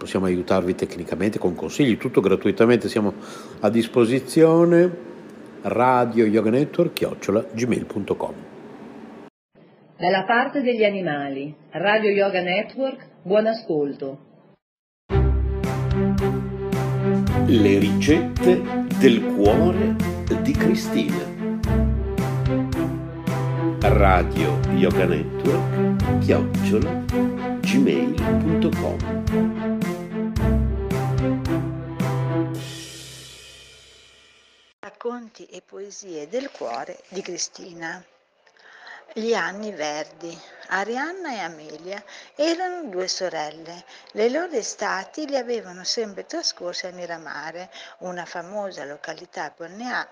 possiamo aiutarvi tecnicamente con consigli, tutto gratuitamente, siamo a disposizione radio yoga network chiocciola gmail.com Dalla parte degli animali, Radio Yoga Network, buon ascolto. Le ricette del cuore di Cristina. Radio Yoga Network chiocciola gmail.com Racconti e poesie del cuore di Cristina. Gli anni verdi. Arianna e Amelia erano due sorelle. Le loro estati li avevano sempre trascorse a Miramare, una famosa località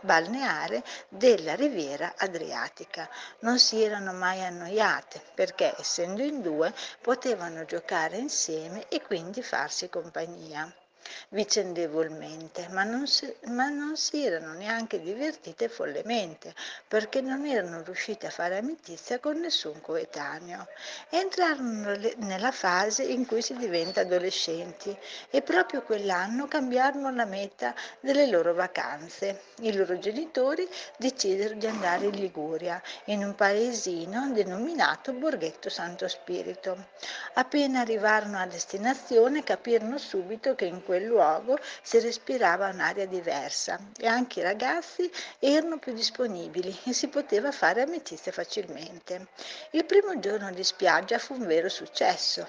balneare della riviera adriatica. Non si erano mai annoiate perché, essendo in due, potevano giocare insieme e quindi farsi compagnia vicendevolmente, ma non, si, ma non si erano neanche divertite follemente, perché non erano riuscite a fare amicizia con nessun coetaneo. Entrarono nella fase in cui si diventa adolescenti e proprio quell'anno cambiarono la meta delle loro vacanze. I loro genitori decisero di andare in Liguria, in un paesino denominato Borghetto Santo Spirito. Appena arrivarono a destinazione capirono subito che in quel quel luogo si respirava un'aria diversa e anche i ragazzi erano più disponibili e si poteva fare amicizia facilmente. Il primo giorno di spiaggia fu un vero successo.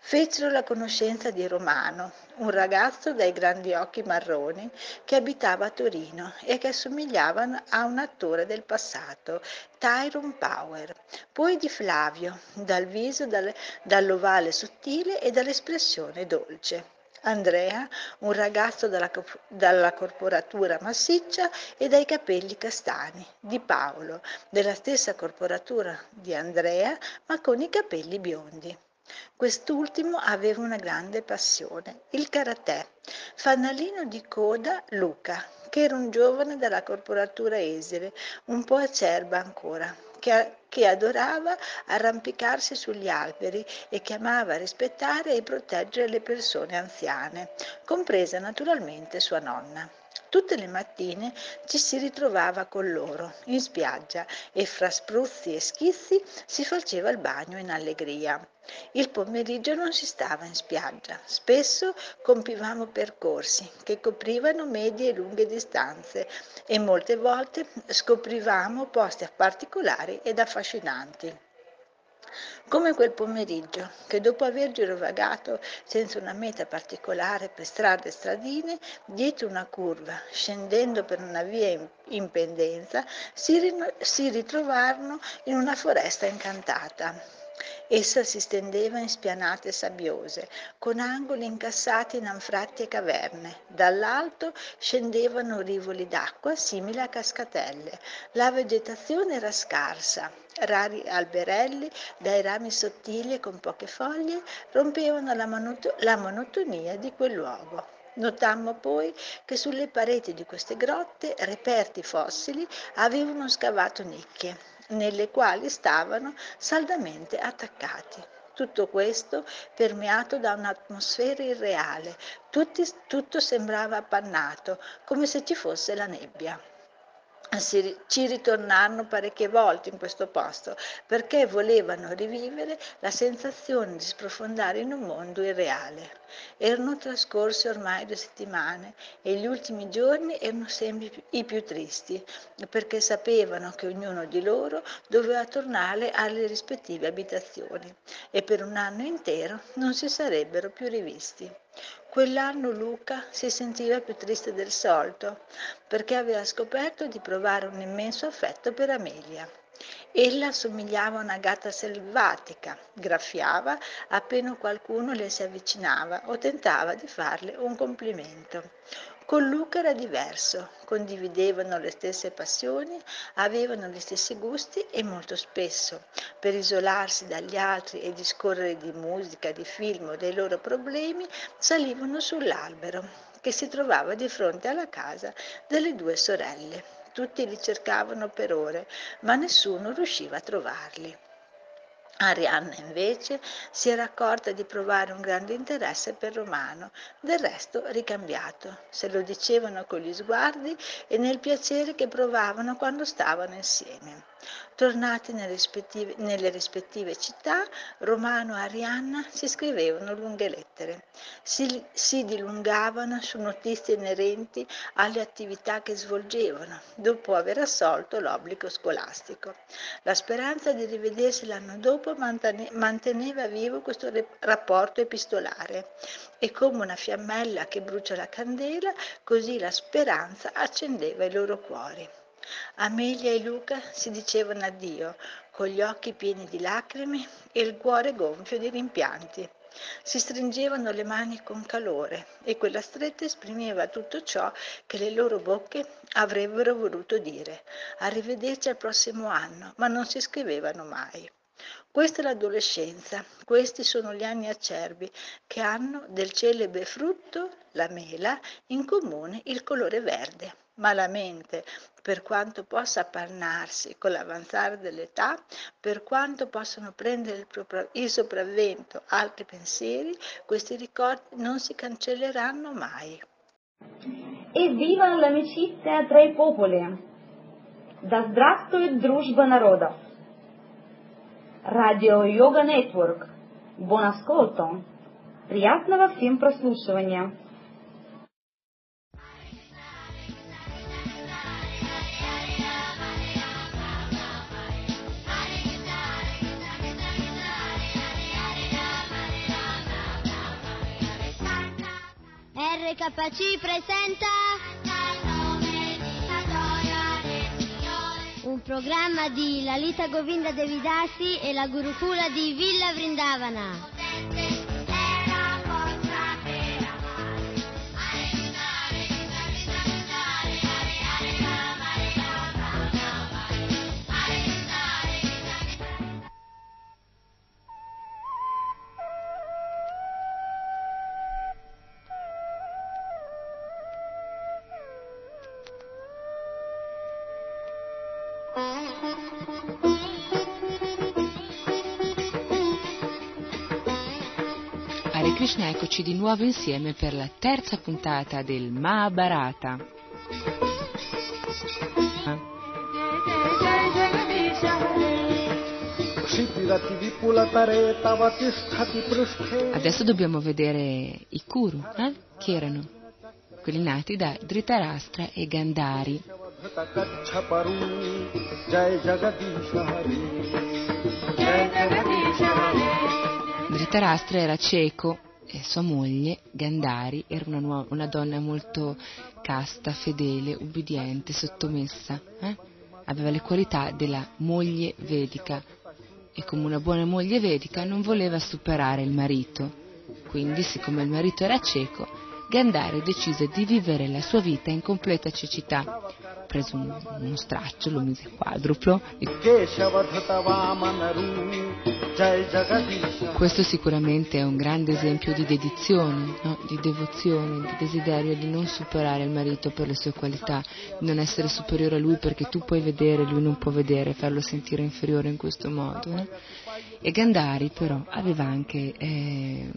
fecero la conoscenza di Romano, un ragazzo dai grandi occhi marroni che abitava a Torino e che assomigliava a un attore del passato, Tyrone Power, poi di Flavio, dal viso dal, dall'ovale sottile e dall'espressione dolce. Andrea, un ragazzo dalla, dalla, corporatura massiccia e dai capelli castani, di Paolo, della stessa corporatura di Andrea, ma con i capelli biondi. Quest'ultimo aveva una grande passione, il karatè. Fanalino di coda Luca, che era un giovane della corporatura esile, un po' acerba ancora, che, che, adorava arrampicarsi sugli alberi e che amava rispettare e proteggere le persone anziane, compresa naturalmente sua nonna. Tutte le mattine ci si ritrovava con loro in spiaggia e fra spruzzi e schizzi si faceva il bagno in allegria. Il pomeriggio non si stava in spiaggia, spesso compivamo percorsi che coprivano medie e lunghe distanze e molte volte scoprivamo posti particolari ed affascinanti. Come quel pomeriggio, che dopo aver girovagato senza una meta particolare per strade e stradine, dietro una curva, scendendo per una via in pendenza, si, si ritrovarono in una foresta incantata. Essa si stendeva in spianate sabbiose, con angoli incassati in anfratti e caverne. Dall'alto scendevano rivoli d'acqua simili a cascatelle. La vegetazione era scarsa. Rari alberelli, dai rami sottili e con poche foglie, rompevano la, monot- la monotonia di quel luogo. Notammo poi che sulle pareti di queste grotte reperti fossili avevano scavato nicchie nelle quali stavano saldamente attaccati. Tutto questo permeato da un'atmosfera irreale, Tutti, tutto sembrava appannato, come se ci fosse la nebbia ci ritornarono parecchie volte in questo posto perché volevano rivivere la sensazione di sprofondare in un mondo irreale. Erano trascorse ormai due settimane e gli ultimi giorni erano sempre i più tristi perché sapevano che ognuno di loro doveva tornare alle rispettive abitazioni e per un anno intero non si sarebbero più rivisti. Quell'anno Luca si sentiva più triste del solito perché aveva scoperto di provare un immenso affetto per Amelia. Ella somigliava a una gatta selvatica, graffiava appena qualcuno le si avvicinava o tentava di farle un complimento. Con Luca era diverso, condividevano le stesse passioni, avevano gli stessi gusti e molto spesso, per isolarsi dagli altri e discorrere di musica, di film o dei loro problemi, salivano sull'albero che si trovava di fronte alla casa delle due sorelle. Tutti li cercavano per ore, ma nessuno riusciva a trovarli. Arianna invece si era accorta di provare un grande interesse per Romano, del resto ricambiato. Se lo dicevano con gli sguardi e nel piacere che provavano quando stavano insieme. Tornati nelle rispettive, nelle rispettive città, Romano e Arianna si scrivevano lunghe lettere, si, si dilungavano su notizie inerenti alle attività che svolgevano dopo aver assolto l'obbligo scolastico. La speranza di rivedersi l'anno dopo manteneva vivo questo rapporto epistolare e come una fiammella che brucia la candela, così la speranza accendeva i loro cuori. Amelia e Luca si dicevano addio, con gli occhi pieni di lacrime e il cuore gonfio di rimpianti. Si stringevano le mani con calore e quella stretta esprimeva tutto ciò che le loro bocche avrebbero voluto dire. Arrivederci al prossimo anno, ma non si scrivevano mai. Questa è l'adolescenza, questi sono gli anni acerbi che hanno del celebre frutto, la mela, in comune il colore verde. Ma la mente, per quanto possa appannarsi con l'avanzare dell'età, per quanto possano prendere il sopravvento altri pensieri, questi ricordi non si cancelleranno mai. Evviva l'amicizia tra i popoli! Да здравствует дружба народов! Radio Yoga Network. Buon ascolto! Приятного всем прослушивания! RKC presenta programma di Lalita Govinda Devidasi e la Gurukula di Villa Vrindavana. Hare Krishna, eccoci di nuovo insieme per la terza puntata del Mahabharata. Adesso dobbiamo vedere i Kuru, eh? che erano quelli nati da Dhritarashtra e Gandhari. Dhritarashtra era cieco e sua moglie, Gandhari, era una, nuova, una donna molto casta, fedele, ubbidiente, sottomessa. Eh? Aveva le qualità della moglie vedica e come una buona moglie vedica non voleva superare il marito. Quindi, siccome il marito era cieco, Gandhari decise di vivere la sua vita in completa cecità. Prese un, uno straccio, lo mise quadruplo. Questo sicuramente è un grande esempio di dedizione, no? di devozione, di desiderio di non superare il marito per le sue qualità, di non essere superiore a lui perché tu puoi vedere, lui non può vedere, farlo sentire inferiore in questo modo. No? E Gandhari però aveva anche eh,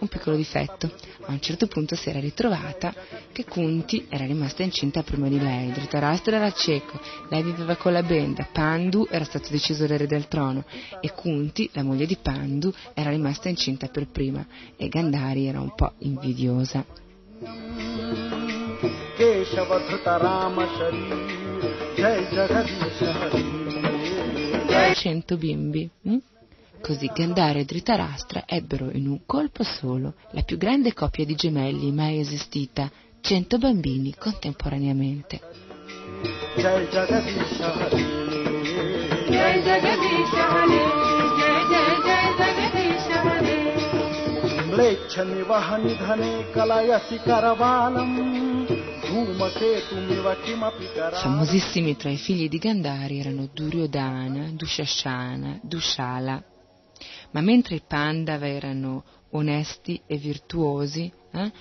un piccolo difetto. A un certo punto si era ritrovata che Kunti era rimasta incinta prima di lei, Dhritarashtra era cieco, lei viveva con la benda, Pandu era stato deciso l'erede del trono e Kunti, la moglie di Pandu, era rimasta incinta per prima e Gandhari era un po' invidiosa. Cento bimbi. Hm? Così Gandhari e Dhritarashtra ebbero in un colpo solo la più grande coppia di gemelli mai esistita, cento bambini contemporaneamente. Jai Jagadisha Hare Jai Jagadisha Hare Jai Jai Jai Jagadisha Hare म्लेच्छ निवह निधने कलयसि करवालम् Famosissimi tra i figli di Gandhari erano Duryodhana, Dushashana, Dushala. Ma mentre i Pandava erano onesti e virtuosi, eh,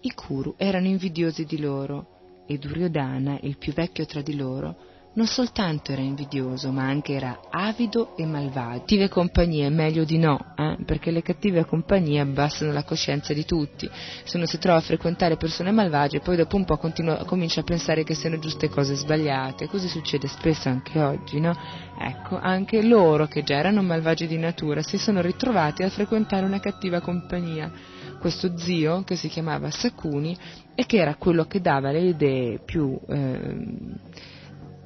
i Kuru erano invidiosi di loro e Duryodhana, il più vecchio tra di loro, non soltanto era invidioso, ma anche era avido e malvagio. Cattive compagnie, meglio di no, eh? perché le cattive compagnie abbassano la coscienza di tutti. Se uno si trova a frequentare persone malvagie, poi dopo un po' continua, comincia a pensare che siano giuste cose sbagliate. Così succede spesso anche oggi, no? Ecco, anche loro, che già erano malvagi di natura, si sono ritrovati a frequentare una cattiva compagnia. Questo zio, che si chiamava Sakuni, e che era quello che dava le idee più... Eh,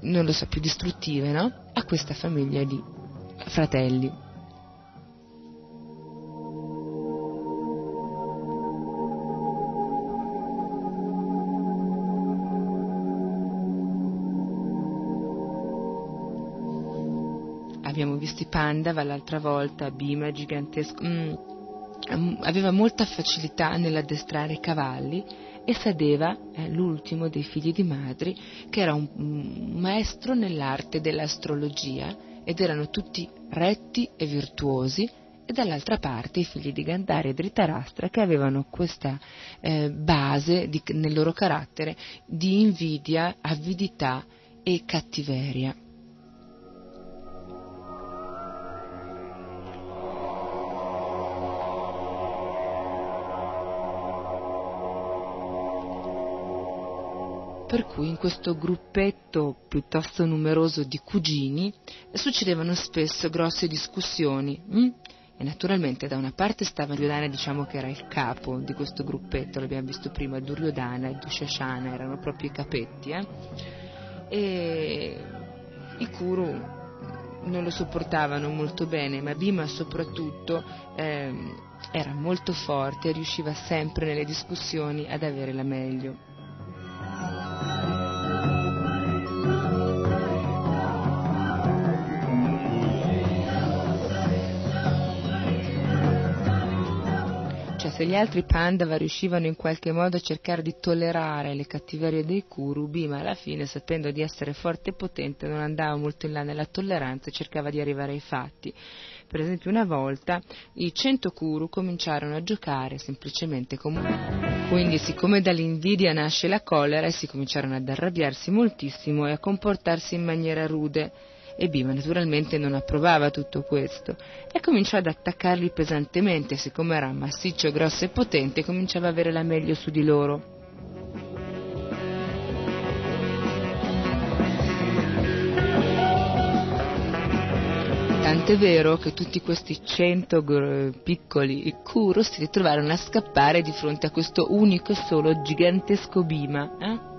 non lo so, più distruttive, no? A questa famiglia di fratelli. Abbiamo visto i panda l'altra volta, Bima gigantesco. Mm, aveva molta facilità nell'addestrare i cavalli e Sadeva, eh, l'ultimo dei figli di madri, che era un, maestro nell'arte dell'astrologia ed erano tutti retti e virtuosi e dall'altra parte i figli di Gandhari e Dhritarashtra che avevano questa eh, base di, nel loro carattere di invidia, avidità e cattiveria. Per cui in questo gruppetto piuttosto numeroso di cugini succedevano spesso grosse discussioni. Hm? E naturalmente da una parte stava Duryodhana, diciamo che era il capo di questo gruppetto, l'abbiamo visto prima, Duryodhana e Dushashana erano proprio i capetti, eh? e i Kuru non lo sopportavano molto bene, ma Bima soprattutto ehm, era molto forte e riusciva sempre nelle discussioni ad avere la meglio. Se gli altri Pandava riuscivano in qualche modo a cercare di tollerare le cattiverie dei Kuru, Bhima alla fine, sapendo di essere forte e potente, non andava molto in là nella tolleranza e cercava di arrivare ai fatti. Per esempio una volta i cento Kuru cominciarono a giocare semplicemente come quindi siccome dall'invidia nasce la collera, essi cominciarono ad arrabbiarsi moltissimo e a comportarsi in maniera rude e Bima naturalmente non approvava tutto questo e cominciò ad attaccarli pesantemente, siccome era massiccio, grosso e potente, cominciava a avere la meglio su di loro. Tant'è vero che tutti questi cento piccoli Kuro si ritrovarono a scappare di fronte a questo unico e solo gigantesco Bima. Eh?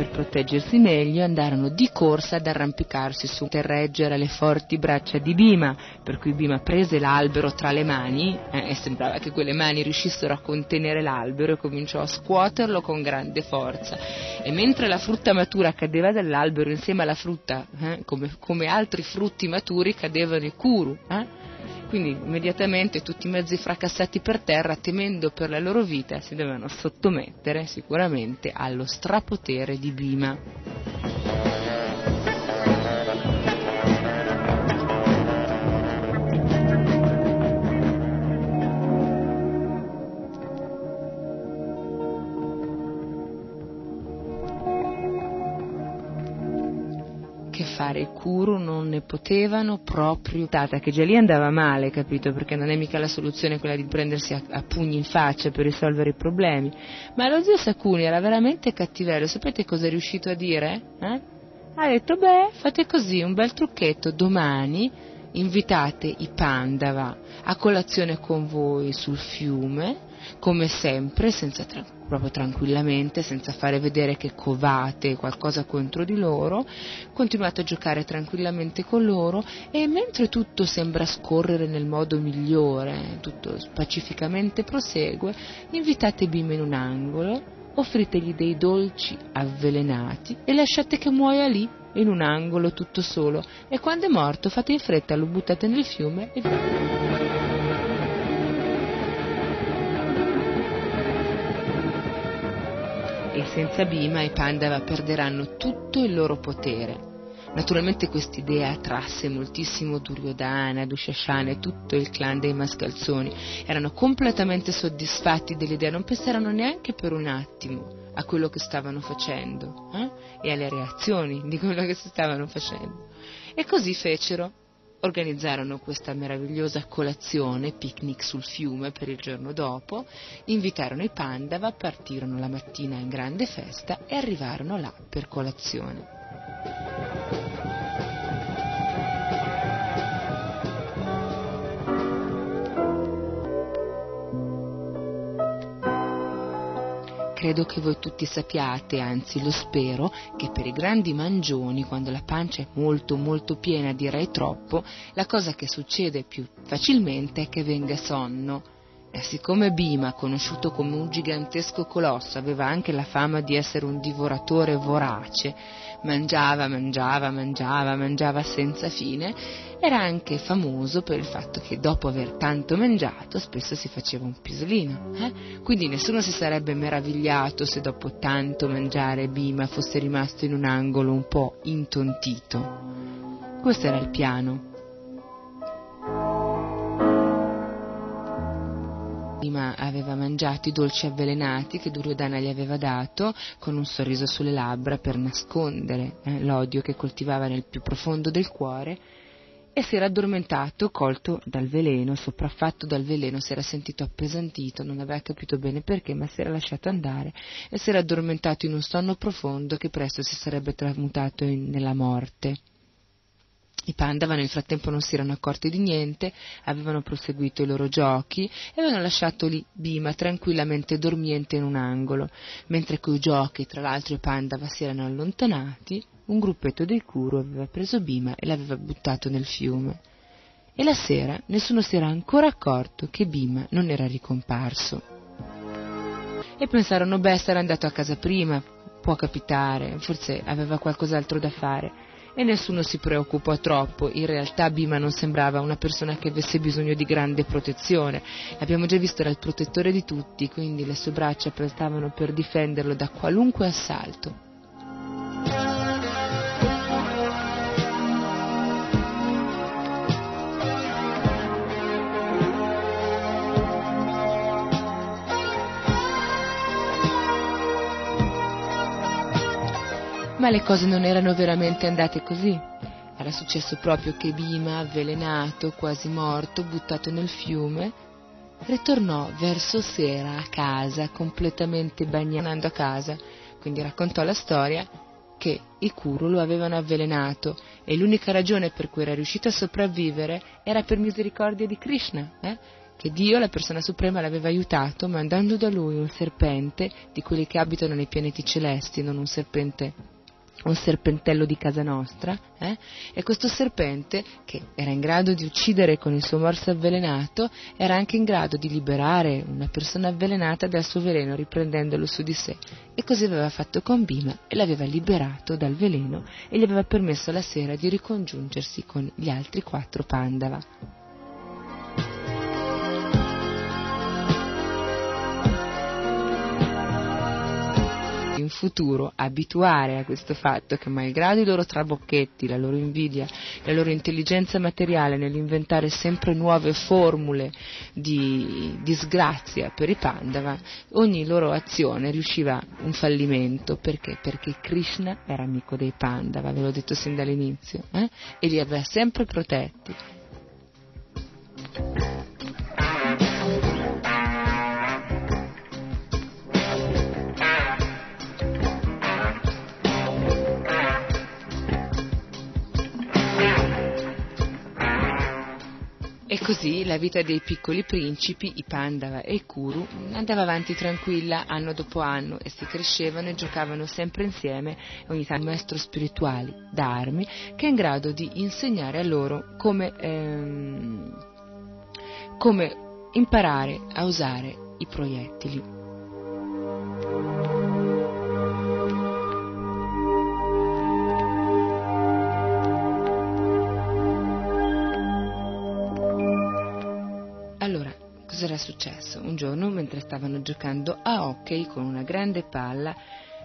Per proteggersi meglio andarono di corsa ad arrampicarsi su per reggere le forti braccia di Bima, per cui Bima prese l'albero tra le mani eh, e sembrava che quelle mani riuscissero a contenere l'albero e cominciò a scuoterlo con grande forza. E mentre la frutta matura cadeva dall'albero insieme alla frutta, eh, come, come, altri frutti maturi cadevano i kuru, eh? Quindi immediatamente tutti i mezzi fracassati per terra, temendo per la loro vita, si dovevano sottomettere sicuramente allo strapotere di Bima. Fare i Kuru non ne potevano proprio, data che già lì andava male, capito? Perché non è mica la soluzione quella di prendersi a, a pugni in faccia per risolvere i problemi. Ma lo zio Sakuni era veramente cattivello, sapete cosa è riuscito a dire? Eh? Ha detto, beh, fate così, un bel trucchetto, domani invitate i Pandava a colazione con voi sul fiume, come sempre, senza tra- proprio tranquillamente, senza fare vedere che covate qualcosa contro di loro, continuate a giocare tranquillamente con loro e mentre tutto sembra scorrere nel modo migliore, tutto pacificamente prosegue, invitate Bim in un angolo, offritegli dei dolci avvelenati e lasciate che muoia lì in un angolo tutto solo. E quando è morto fate in fretta, lo buttate nel fiume e e senza Bima i Pandava perderanno tutto il loro potere. Naturalmente quest'idea attrasse moltissimo Duryodhana, Dushashana e tutto il clan dei mascalzoni. Erano completamente soddisfatti dell'idea, non pensarono neanche per un attimo a quello che stavano facendo eh? e alle reazioni di quello che stavano facendo. E così fecero. Organizzarono questa meravigliosa colazione, picnic sul fiume per il giorno dopo, invitarono i Pandava, partirono la mattina in grande festa e arrivarono là per colazione. Credo che voi tutti sappiate, anzi lo spero, che per i grandi mangioni, quando la pancia è molto molto piena, direi troppo, la cosa che succede più facilmente è che venga sonno. E siccome Bima, conosciuto come un gigantesco colosso, aveva anche la fama di essere un divoratore vorace, mangiava, mangiava, mangiava, mangiava senza fine, era anche famoso per il fatto che dopo aver tanto mangiato spesso si faceva un pisolino. Eh? Quindi nessuno si sarebbe meravigliato se dopo tanto mangiare Bima fosse rimasto in un angolo un po' intontito. Questo era il piano. Prima aveva mangiato i dolci avvelenati che Duryodhana gli aveva dato con un sorriso sulle labbra per nascondere eh, l'odio che coltivava nel più profondo del cuore e si era addormentato, colto dal veleno, sopraffatto dal veleno, si era sentito appesantito, non aveva capito bene perché, ma si era lasciato andare e si era addormentato in un sonno profondo che presto si sarebbe tramutato in, nella morte. I Pandava nel frattempo non si erano accorti di niente, avevano proseguito i loro giochi e avevano lasciato lì Bhima tranquillamente dormiente in un angolo. Mentre coi giochi, tra l'altro, i Pandava si erano allontanati, un gruppetto dei Kuru aveva preso Bhima e l'aveva buttato nel fiume. E la sera nessuno si era ancora accorto che Bhima non era ricomparso. E pensarono, beh, sarà andato a casa prima, può capitare, forse aveva qualcos'altro da fare e nessuno si preoccupò troppo. In realtà Bima non sembrava una persona che avesse bisogno di grande protezione. Abbiamo già visto era il protettore di tutti, quindi le sue braccia prestavano per difenderlo da qualunque assalto. Ma le cose non erano veramente andate così. Era successo proprio che Bima, avvelenato, quasi morto, buttato nel fiume, ritornò verso sera a casa, completamente bagnato a casa. Quindi raccontò la storia che i Kuru lo avevano avvelenato e l'unica ragione per cui era riuscito a sopravvivere era per misericordia di Krishna, eh? che Dio, la persona suprema, l'aveva aiutato mandando da lui un serpente di quelli che abitano nei pianeti celesti, non un serpente un serpentello di casa nostra, eh? e questo serpente, che era in grado di uccidere con il suo morso avvelenato, era anche in grado di liberare una persona avvelenata dal suo veleno riprendendolo su di sé. E così aveva fatto con Bima e l'aveva liberato dal veleno e gli aveva permesso la sera di ricongiungersi con gli altri quattro Pandava. Futuro abituare a questo fatto che malgrado i loro trabocchetti, la loro invidia, la loro intelligenza materiale nell'inventare sempre nuove formule di disgrazia per i Pandava, ogni loro azione riusciva un fallimento. Perché? Perché Krishna era amico dei Pandava, ve l'ho detto sin dall'inizio, eh? e li aveva sempre protetti. Così la vita dei piccoli principi, i Pandava e i Kuru, andava avanti tranquilla anno dopo anno e si crescevano e giocavano sempre insieme, ogni tanto maestro spirituali d'armi, che è in grado di insegnare a loro come, ehm, come imparare a usare i proiettili. Cos'era successo? Un giorno, mentre stavano giocando a hockey con una grande palla,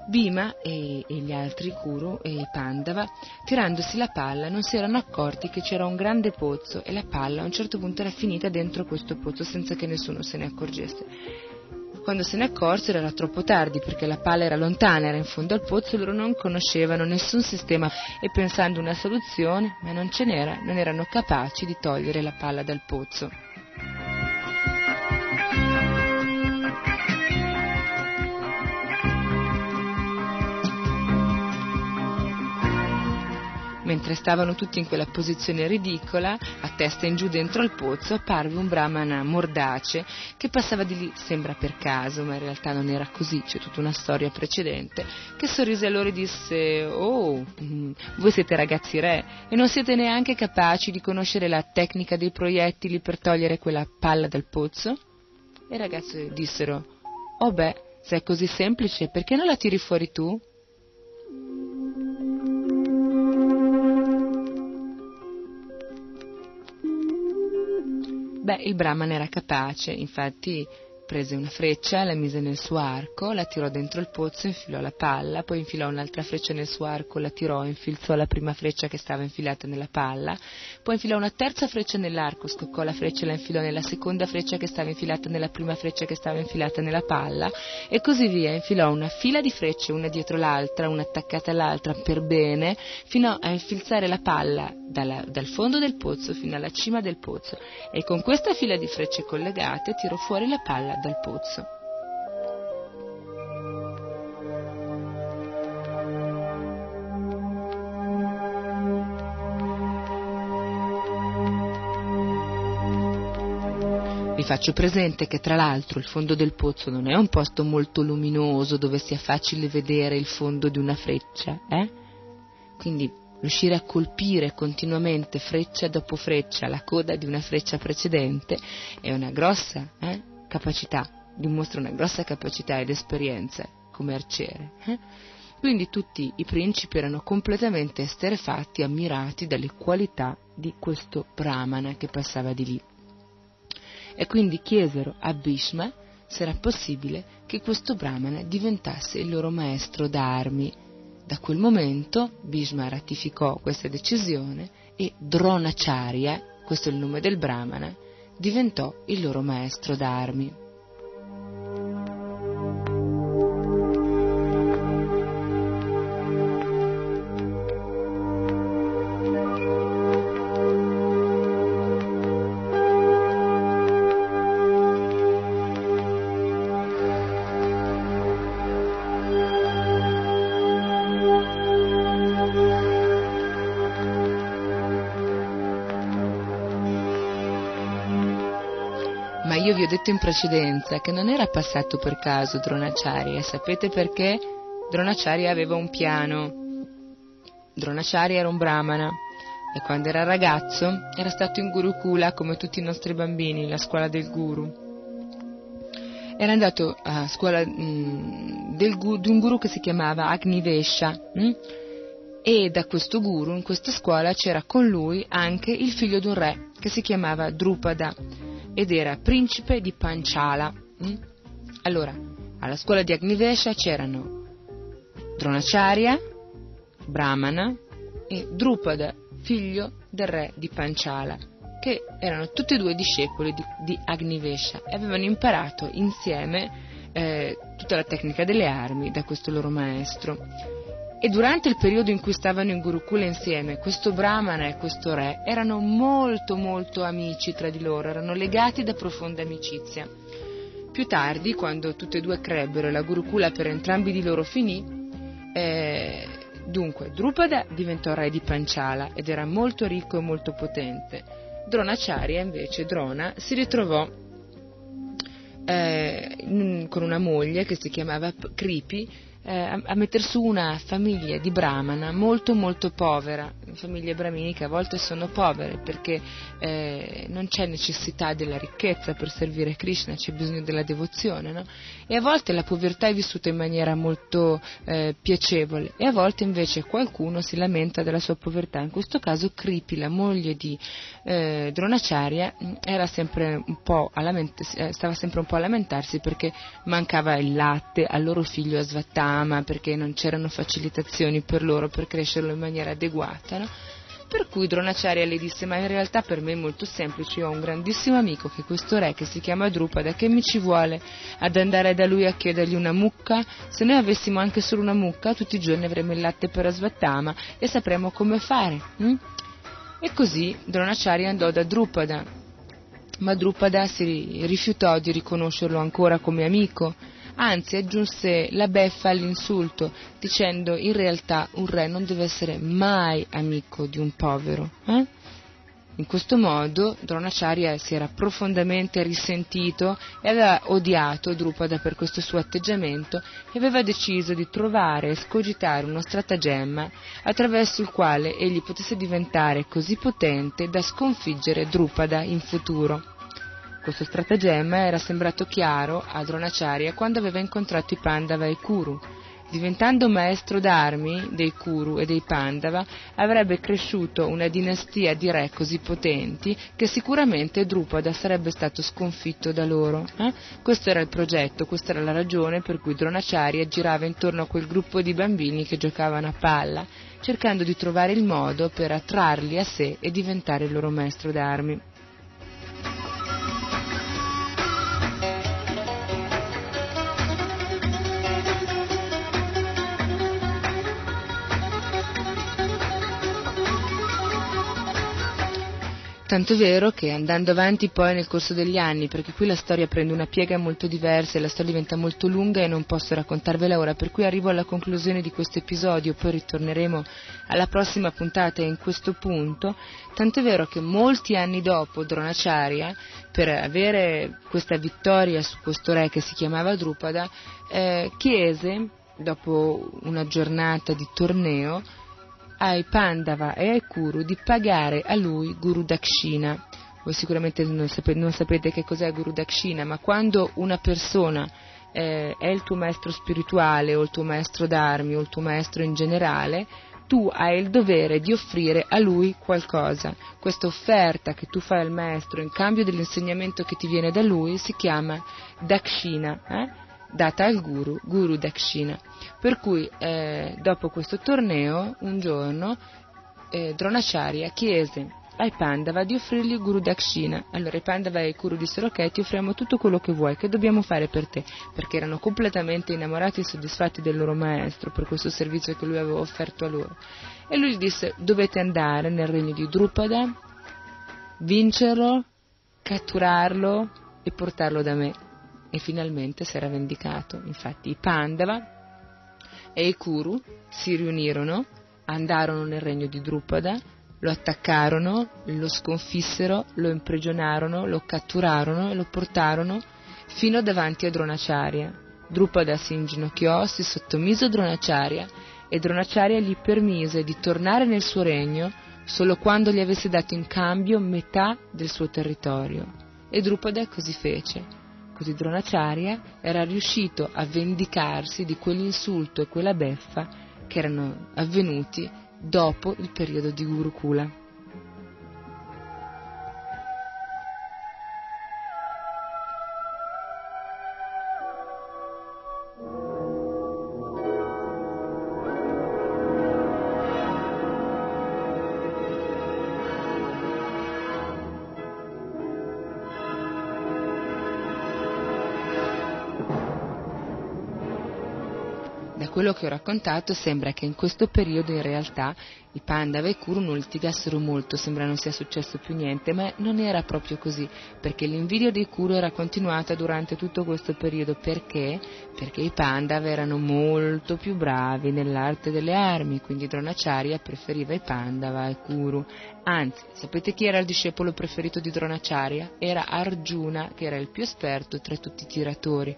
Bima e, e, gli altri Kuru e Pandava, tirandosi la palla, non si erano accorti che c'era un grande pozzo e la palla a un certo punto era finita dentro questo pozzo senza che nessuno se ne accorgesse. Quando se ne accorsero era troppo tardi perché la palla era lontana, era in fondo al pozzo loro non conoscevano nessun sistema e pensando una soluzione, ma non ce n'era, non erano capaci di togliere la palla dal pozzo. Mentre stavano tutti in quella posizione ridicola, a testa in giù dentro al pozzo, apparve un brahmana mordace che passava di lì, sembra per caso, ma in realtà non era così, c'è tutta una storia precedente, che sorrise a loro e disse «Oh, mm, voi siete ragazzi re e non siete neanche capaci di conoscere la tecnica dei proiettili per togliere quella palla dal pozzo?» E i ragazzi dissero «Oh beh, se è così semplice, perché non la tiri fuori tu?» Beh, il Brahman era capace, infatti Prese una freccia, la mise nel suo arco, la tirò dentro il pozzo, infilò la palla, poi infilò un'altra freccia nel suo arco, la tirò, infilzò la prima freccia che stava infilata nella palla, poi infilò una terza freccia nell'arco, scoccò la freccia e la infilò nella seconda freccia che stava infilata nella prima freccia che stava infilata nella palla, e così via. Infilò una fila di frecce, una dietro l'altra, una attaccata all'altra, per bene, fino a infilzare la palla dalla, dal fondo del pozzo fino alla cima del pozzo, e con questa fila di frecce collegate tirò fuori la palla dal, dal pozzo. Vi faccio presente che tra l'altro il fondo del pozzo non è un posto molto luminoso dove sia facile vedere il fondo di una freccia, eh? Quindi riuscire a colpire continuamente freccia dopo freccia la coda di una freccia precedente è una grossa eh? Capacità, dimostra una grossa capacità ed esperienza come arciere. Eh? Quindi tutti i principi erano completamente esterefatti, ammirati dalle qualità di questo Brahmana che passava di lì. E quindi chiesero a Bhishma se era possibile che questo Brahmana diventasse il loro maestro d'armi. Da quel momento Bhishma ratificò questa decisione e Dronacharya, questo è il nome del Brahmana, diventò il loro maestro d'armi. Detto in precedenza che non era passato per caso Dronacharya. Sapete perché? Dronacharya aveva un piano. Dronacharya era un brahmana e quando era ragazzo era stato in Gurukula come tutti i nostri bambini, la scuola del guru. Era andato a scuola mm, di un guru che si chiamava Agnivesha mh? Mm? e da questo guru in questa scuola c'era con lui anche il figlio di un re che si chiamava Drupada ed era principe di Panchala. Mm? Allora, alla scuola di Agnivesha c'erano Dronacharya, Brahmana e Drupada, figlio del re di Panchala, che erano tutti e due discepoli di, di Agnivesha e avevano imparato insieme eh, tutta la tecnica delle armi da questo loro maestro. E durante il periodo in cui stavano in Gurukula insieme, questo Brahmana e questo re erano molto molto amici tra di loro, erano legati da profonda amicizia. Più tardi, quando tutte e due crebbero e la Gurukula per entrambi di loro finì, eh, dunque Drupada diventò re di Panchala ed era molto ricco e molto potente. Dronacharya invece, Drona, si ritrovò eh, con una moglie che si chiamava Kripi a, a mettere su una famiglia di brahmana molto molto povera, famiglie brahminiche a volte sono povere perché eh, non c'è necessità della ricchezza per servire Krishna, c'è bisogno della devozione, no? E a volte la povertà è vissuta in maniera molto eh, piacevole e a volte invece qualcuno si lamenta della sua povertà. In questo caso Kripi, la moglie di eh, Dronacharya, sempre lament- eh, stava sempre un po' a lamentarsi perché mancava il latte al loro figlio Asvatama fama, perché non c'erano facilitazioni per loro per crescerlo in maniera adeguata, no? Per cui Dronacharya le disse, ma in realtà per me è molto semplice, io ho un grandissimo amico che è questo re che si chiama Drupada, che mi ci vuole ad andare da lui a chiedergli una mucca? Se noi avessimo anche solo una mucca, tutti i giorni avremmo il latte per Asvattama e sapremmo come fare. Hm? E così Dronacharya andò da Drupada, ma Drupada si rifiutò di riconoscerlo ancora come amico anzi aggiunse la beffa all'insulto, dicendo in realtà un re non deve essere mai amico di un povero. Eh? In questo modo Dronacharya si era profondamente risentito e aveva odiato Drupada per questo suo atteggiamento e aveva deciso di trovare e scogitare uno stratagemma attraverso il quale egli potesse diventare così potente da sconfiggere Drupada in futuro. Questo stratagemma era sembrato chiaro a Dronacharya quando aveva incontrato i Pandava e i Kuru. Diventando maestro d'armi dei Kuru e dei Pandava, avrebbe cresciuto una dinastia di re così potenti che sicuramente Drupada sarebbe stato sconfitto da loro. Eh? Questo era il progetto, questa era la ragione per cui Dronacharya girava intorno a quel gruppo di bambini che giocavano a palla, cercando di trovare il modo per attrarli a sé e diventare il loro maestro d'armi. Tanto vero che andando avanti poi nel corso degli anni, perché qui la storia prende una piega molto diversa e la storia diventa molto lunga e non posso raccontarvela ora, per cui arrivo alla conclusione di questo episodio, poi ritorneremo alla prossima puntata in questo punto, tanto vero che molti anni dopo Dronacharya, per avere questa vittoria su questo re che si chiamava Drupada, eh, chiese, dopo una giornata di torneo, ai Pandava e ai Kuru di pagare a lui Guru Dakshina. Voi sicuramente non sapete, non sapete che cos'è Guru Dakshina, ma quando una persona eh, è il tuo maestro spirituale o il tuo maestro d'armi o il tuo maestro in generale, tu hai il dovere di offrire a lui qualcosa. Questa offerta che tu fai al maestro in cambio dell'insegnamento che ti viene da lui si chiama Dakshina. Eh? Data al guru, Guru Dakshina. Per cui eh, dopo questo torneo, un giorno, eh, Dronacharya chiese ai Pandava di offrirgli Guru Dakshina. Allora i Pandava e i Guru dissero ok, ti offriamo tutto quello che vuoi, che dobbiamo fare per te? Perché erano completamente innamorati e soddisfatti del loro maestro per questo servizio che lui aveva offerto a loro. E lui disse dovete andare nel regno di Drupada, vincerlo, catturarlo e portarlo da me e finalmente si era vendicato. Infatti i Pandava e i Kuru si riunirono, andarono nel regno di Drupada, lo attaccarono, lo sconfissero, lo imprigionarono, lo catturarono e lo portarono fino davanti a Dronacharya. Drupada si inginocchiò, si sottomise a Dronacharya e Dronacharya gli permise di tornare nel suo regno solo quando gli avesse dato in cambio metà del suo territorio. E Drupada così fece. Così Dronacharya era riuscito a vendicarsi di quell'insulto e quella beffa che erano avvenuti dopo il periodo di Gurukula. Quello che ho raccontato sembra che in questo periodo in realtà i Pandava e Kuru non litigassero molto, sembra non sia successo più niente, ma non era proprio così, perché l'invidia dei Kuru era continuata durante tutto questo periodo, perché? Perché i Pandava erano molto più bravi nell'arte delle armi, quindi Dronacharya preferiva i Pandava ai Kuru. Anzi, sapete chi era il discepolo preferito di Dronacharya? Era Arjuna, che era il più esperto tra tutti i tiratori.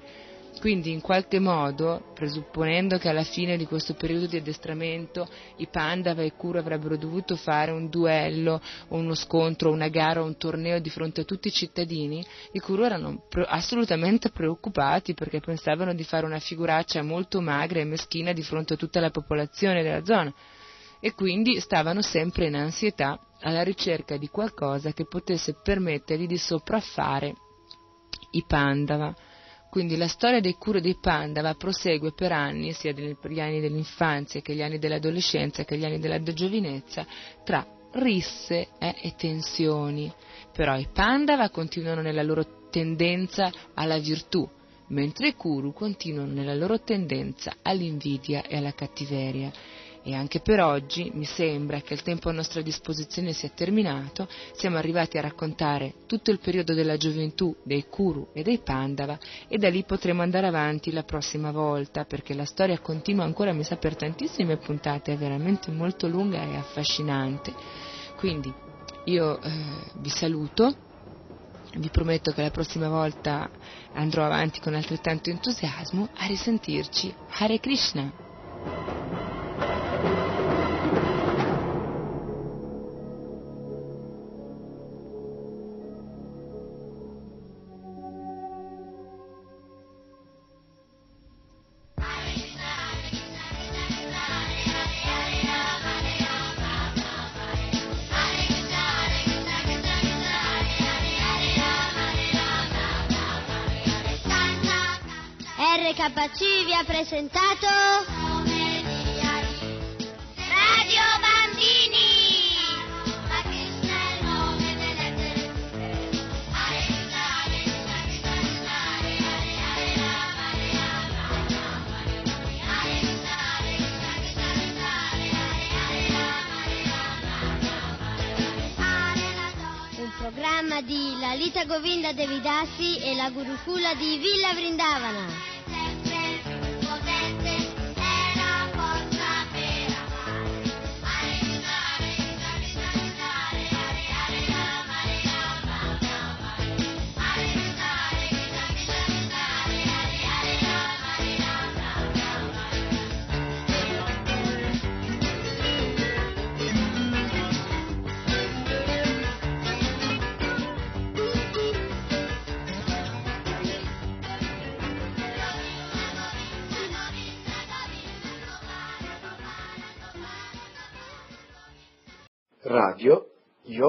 Quindi in qualche modo, presupponendo che alla fine di questo periodo di addestramento i Pandava e Kuru avrebbero dovuto fare un duello uno scontro, una gara un torneo di fronte a tutti i cittadini, i Kuru erano assolutamente preoccupati perché pensavano di fare una figuraccia molto magra e meschina di fronte a tutta la popolazione della zona e quindi stavano sempre in ansietà alla ricerca di qualcosa che potesse permettergli di sopraffare i Pandava. Quindi la storia dei cure dei Pandava prosegue per anni, sia gli anni dell'infanzia che gli anni dell'adolescenza che gli anni della giovinezza, tra risse eh, e tensioni. Però i Pandava continuano nella loro tendenza alla virtù, mentre i Kuru continuano nella loro tendenza all'invidia e alla cattiveria. E anche per oggi mi sembra che il tempo a nostra disposizione sia terminato, siamo arrivati a raccontare tutto il periodo della gioventù dei Kuru e dei Pandava e da lì potremo andare avanti la prossima volta perché la storia continua ancora, mi sa, per tantissime puntate, è veramente molto lunga e affascinante. Quindi io eh, vi saluto, vi prometto che la prossima volta andrò avanti con altrettanto entusiasmo, a risentirci. Hare Krishna! Presentato Radio Bambini. programma di Lalita Govinda Devidasi e la Gurukula di Villa Vrindavana.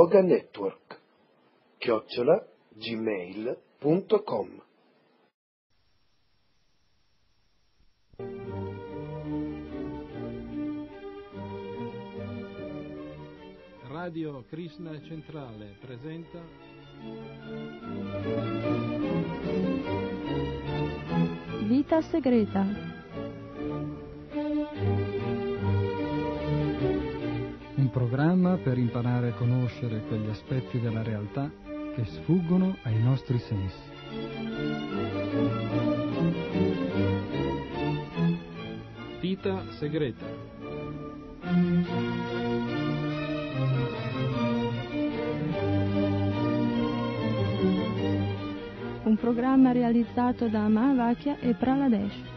Yoga Network chiocciola gmail.com Radio Krishna Centrale presenta Vita segreta programma per imparare a conoscere quegli aspetti della realtà che sfuggono ai nostri sensi. Vita segreta. Un programma realizzato da Mahavakya e Praladesh.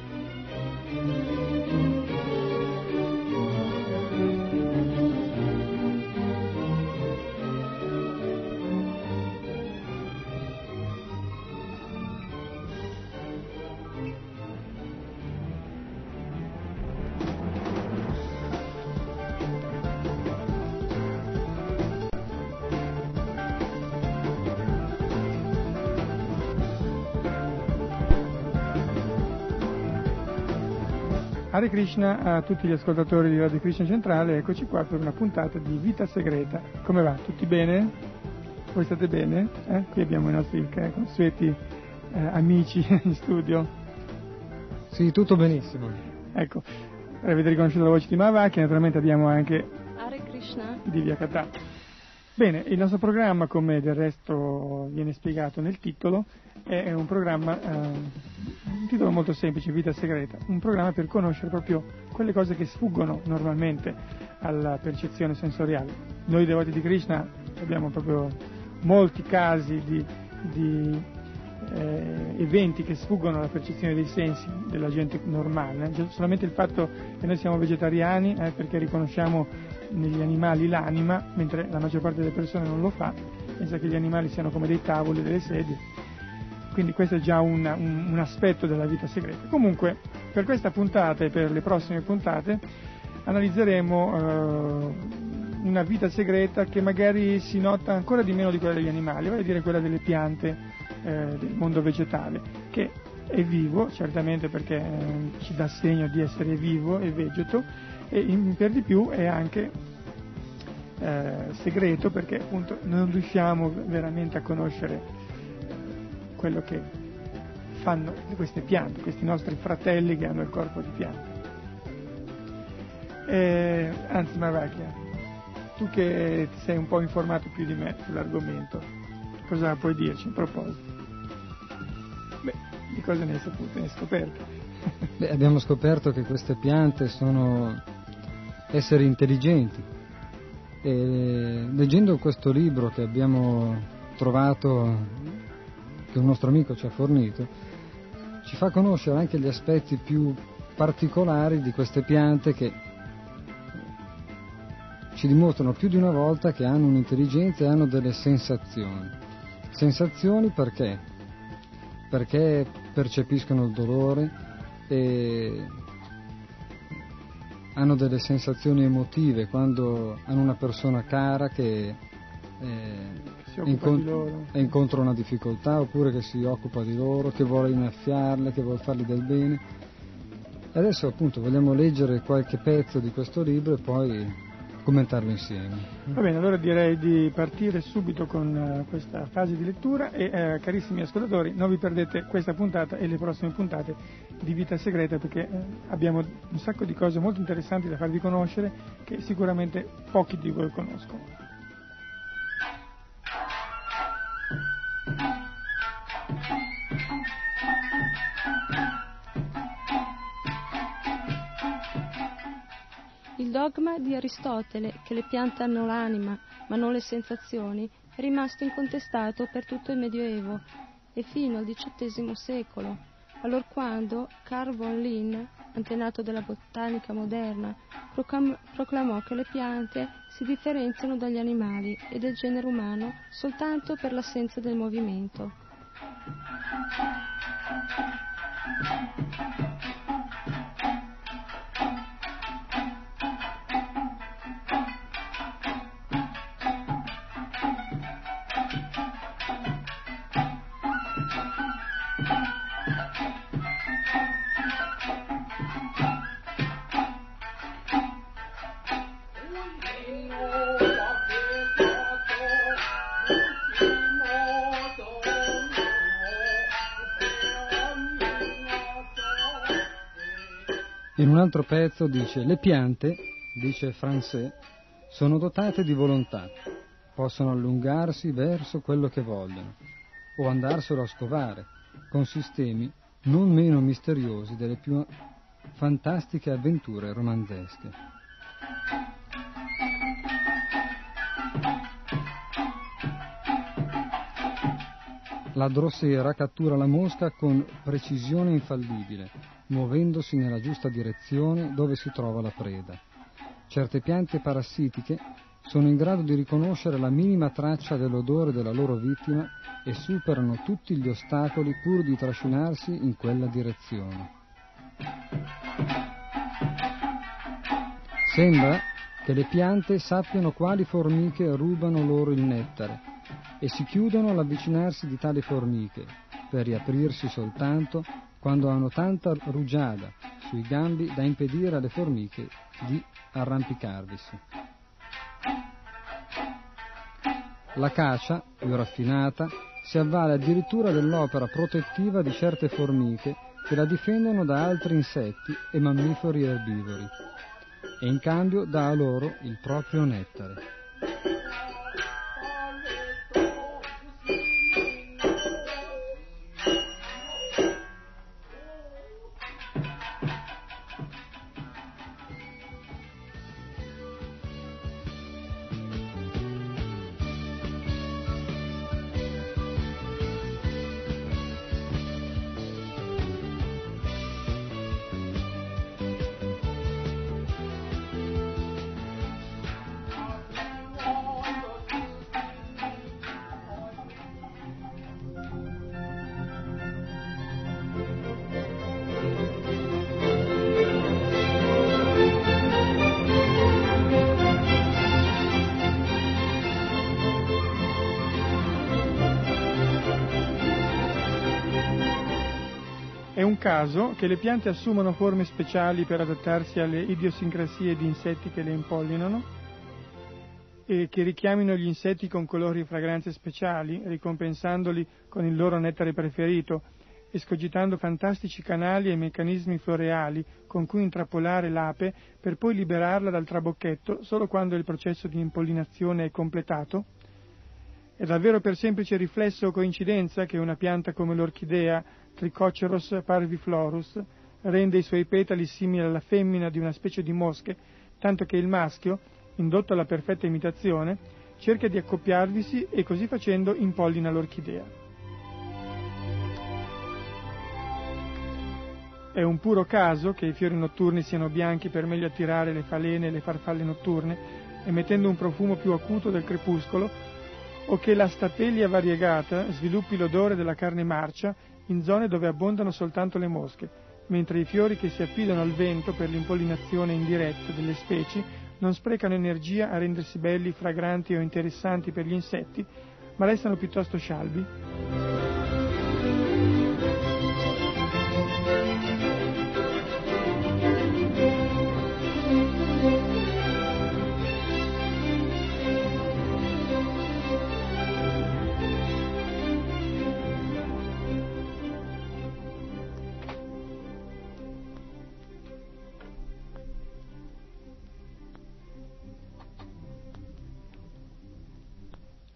Hare Krishna a tutti gli ascoltatori di Radio Krishna Centrale, eccoci qua per una puntata di Vita Segreta. Come va? Tutti bene? Voi state bene? Eh? Qui abbiamo i nostri eh, consueti eh, amici in studio. Sì, tutto benissimo. Ecco, avete riconosciuto la voce di Mahavaki, naturalmente abbiamo anche Hare Krishna di Via Katha. Bene, il nostro programma, come del resto viene spiegato nel titolo, è un programma, eh, titolo molto semplice, Vita Segreta, un programma per conoscere proprio quelle cose che sfuggono normalmente alla percezione sensoriale. Noi devoti di Krishna abbiamo proprio molti casi di, di eh, eventi che sfuggono alla percezione dei sensi della gente normale, solamente il fatto che noi siamo vegetariani eh, perché riconosciamo negli animali l'anima, mentre la maggior parte delle persone non lo fa, pensa che gli animali siano come dei tavoli, delle sedie. Quindi questo è già un, un, un aspetto della vita segreta. Comunque, per questa puntata e per le prossime puntate analizzeremo eh, una vita segreta che magari si nota ancora di meno di quella degli animali, vale a dire quella delle piante eh, del mondo vegetale, che è vivo, certamente perché eh, ci dà segno di essere vivo e vegeto, e in, per di più è anche eh, segreto perché appunto non riusciamo veramente a conoscere quello che fanno queste piante, questi nostri fratelli che hanno il corpo di pianta. Eh, anzi Maravaglia, tu che ti sei un po' informato più di me sull'argomento, cosa puoi dirci in proposito? Beh, di cosa ne hai saputo, ne hai scoperto? Beh, abbiamo scoperto che queste piante sono esseri intelligenti. E leggendo questo libro che abbiamo trovato, che un nostro amico ci ha fornito, ci fa conoscere anche gli aspetti più particolari di queste piante che ci dimostrano più di una volta che hanno un'intelligenza e hanno delle sensazioni. Sensazioni perché? Perché percepiscono il dolore e hanno delle sensazioni emotive quando hanno una persona cara che eh, incont- incontra una difficoltà oppure che si occupa di loro, che vuole innaffiarle, che vuole fargli del bene. E adesso appunto vogliamo leggere qualche pezzo di questo libro e poi commentarlo insieme. Va bene, allora direi di partire subito con uh, questa fase di lettura e uh, carissimi ascoltatori, non vi perdete questa puntata e le prossime puntate di Vita Segreta perché uh, abbiamo un sacco di cose molto interessanti da farvi conoscere che sicuramente pochi di voi conoscono. Dogma di Aristotele, che le piante hanno l'anima ma non le sensazioni, è rimasto incontestato per tutto il Medioevo e fino al XVIII secolo, allorquando Carl von Linné, antenato della botanica moderna, proclamò che le piante si differenziano dagli animali e del genere umano soltanto per l'assenza del movimento. Altro pezzo dice le piante, dice Francais, sono dotate di volontà, possono allungarsi verso quello che vogliono o andarselo a scovare con sistemi non meno misteriosi delle più fantastiche avventure romanzesche. La drossera cattura la mosca con precisione infallibile muovendosi nella giusta direzione dove si trova la preda. Certe piante parassitiche sono in grado di riconoscere la minima traccia dell'odore della loro vittima e superano tutti gli ostacoli pur di trascinarsi in quella direzione. Sembra che le piante sappiano quali formiche rubano loro il nettare e si chiudono all'avvicinarsi di tali formiche per riaprirsi soltanto quando hanno tanta rugiada sui gambi da impedire alle formiche di arrampicarvisi. La cacia, più raffinata, si avvale addirittura dell'opera protettiva di certe formiche che la difendono da altri insetti e mammiferi erbivori e in cambio dà a loro il proprio nettare. Caso che le piante assumano forme speciali per adattarsi alle idiosincrasie di insetti che le impollinano e che richiamino gli insetti con colori e fragranze speciali, ricompensandoli con il loro nettare preferito, escogitando fantastici canali e meccanismi floreali con cui intrappolare l'ape per poi liberarla dal trabocchetto solo quando il processo di impollinazione è completato? È davvero per semplice riflesso o coincidenza che una pianta come l'orchidea Tricoceros parviflorus, rende i suoi petali simili alla femmina di una specie di mosche, tanto che il maschio, indotto alla perfetta imitazione, cerca di accoppiarvisi e così facendo impollina l'orchidea. È un puro caso che i fiori notturni siano bianchi per meglio attirare le falene e le farfalle notturne, emettendo un profumo più acuto del crepuscolo, o che la statelia variegata sviluppi l'odore della carne marcia in zone dove abbondano soltanto le mosche, mentre i fiori che si affidano al vento per l'impollinazione indiretta delle specie non sprecano energia a rendersi belli, fragranti o interessanti per gli insetti, ma restano piuttosto scialbi.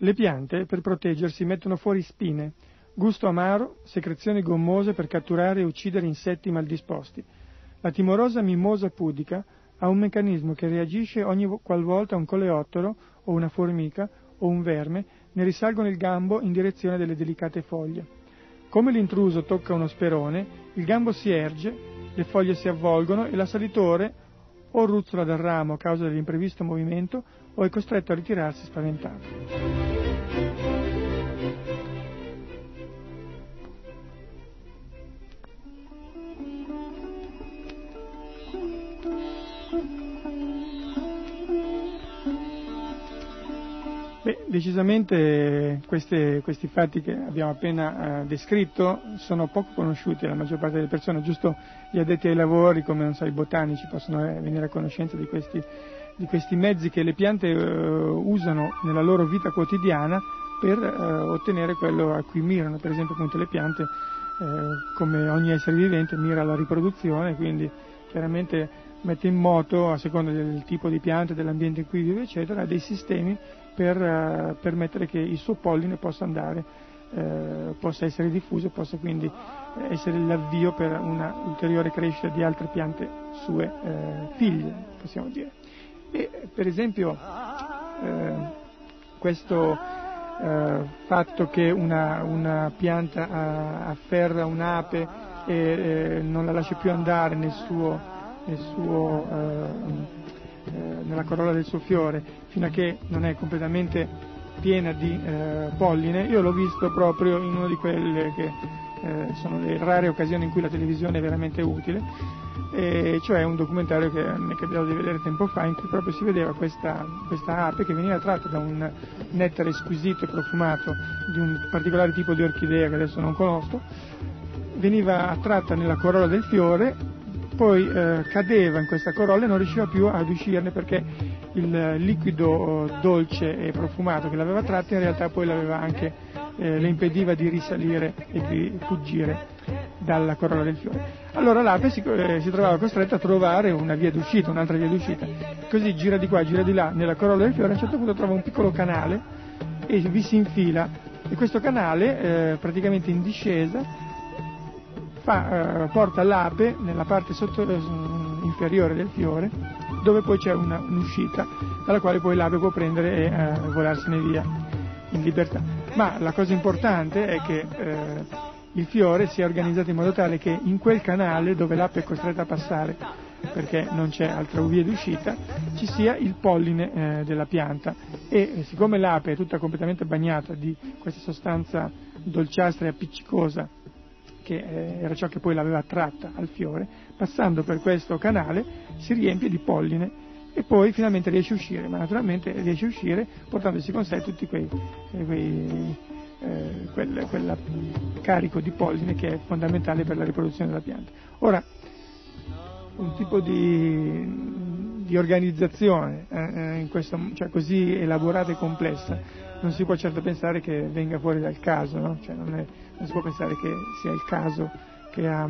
Le piante, per proteggersi, mettono fuori spine, gusto amaro, secrezioni gommose per catturare e uccidere insetti maldisposti. La timorosa mimosa pudica ha un meccanismo che reagisce ogni qualvolta un coleottero o una formica o un verme ne risalgono il gambo in direzione delle delicate foglie. Come l'intruso tocca uno sperone, il gambo si erge, le foglie si avvolgono e l'assalitore o ruzzola dal ramo a causa dell'imprevisto movimento o è costretto a ritirarsi spaventato. Beh, decisamente queste, questi fatti che abbiamo appena eh, descritto sono poco conosciuti alla maggior parte delle persone, giusto gli addetti ai lavori come so, i botanici possono eh, venire a conoscenza di questi, di questi, mezzi che le piante eh, usano nella loro vita quotidiana per eh, ottenere quello a cui mirano, per esempio appunto le piante eh, come ogni essere vivente mira alla riproduzione, quindi chiaramente mette in moto, a seconda del tipo di pianta, dell'ambiente in cui vive, eccetera, dei sistemi per permettere che il suo polline possa andare, uh, possa essere diffuso e possa quindi eh, essere l'avvio per una ulteriore crescita di altre piante sue uh, figlie, possiamo dire. E, per esempio questo fatto che una, una pianta afferra un'ape e non la lascia più andare nel suo, nel suo eh, nella corolla del suo fiore fino a che non è completamente piena di eh, polline, io l'ho visto proprio in una di quelle che eh, sono le rare occasioni in cui la televisione è veramente utile, e cioè un documentario che mi è capitato di vedere tempo fa in cui proprio si vedeva questa, questa ape che veniva tratta da un nettare squisito e profumato di un particolare tipo di orchidea che adesso non conosco, veniva attratta nella corolla del fiore poi eh, cadeva in questa corolla e non riusciva più ad uscirne perché il liquido eh, dolce e profumato che l'aveva tratta in realtà poi anche, eh, le impediva di risalire e di fuggire dalla corolla del fiore. Allora l'ape si, eh, si trovava costretta a trovare una via d'uscita, un'altra via d'uscita. Così gira di qua, gira di là nella corolla del fiore, a un certo punto trova un piccolo canale e vi si infila e questo canale eh, praticamente in discesa fa, eh, porta l'ape nella parte sotto, eh, inferiore del fiore dove poi c'è una, un'uscita dalla quale poi l'ape può prendere e eh, volarsene via in libertà. Ma la cosa importante è che eh, il fiore sia organizzato in modo tale che in quel canale dove l'ape è costretta a passare perché non c'è altra via d'uscita, ci sia il polline eh, della pianta. E eh, siccome l'ape è tutta completamente bagnata di questa sostanza dolciastra e appiccicosa che eh, era ciò che poi l'aveva attratta al fiore, passando per questo canale si riempie di polline e poi finalmente riesce a uscire, ma naturalmente riesce a uscire portandosi con sé tutti quei, eh, quei eh, quel, carico di polline che è fondamentale per la riproduzione della pianta. Ora, un tipo di, di organizzazione eh, questo, cioè così elaborata e complessa non si può certo pensare che venga fuori dal caso, no? cioè non, è, non, si può pensare che sia il caso che ha,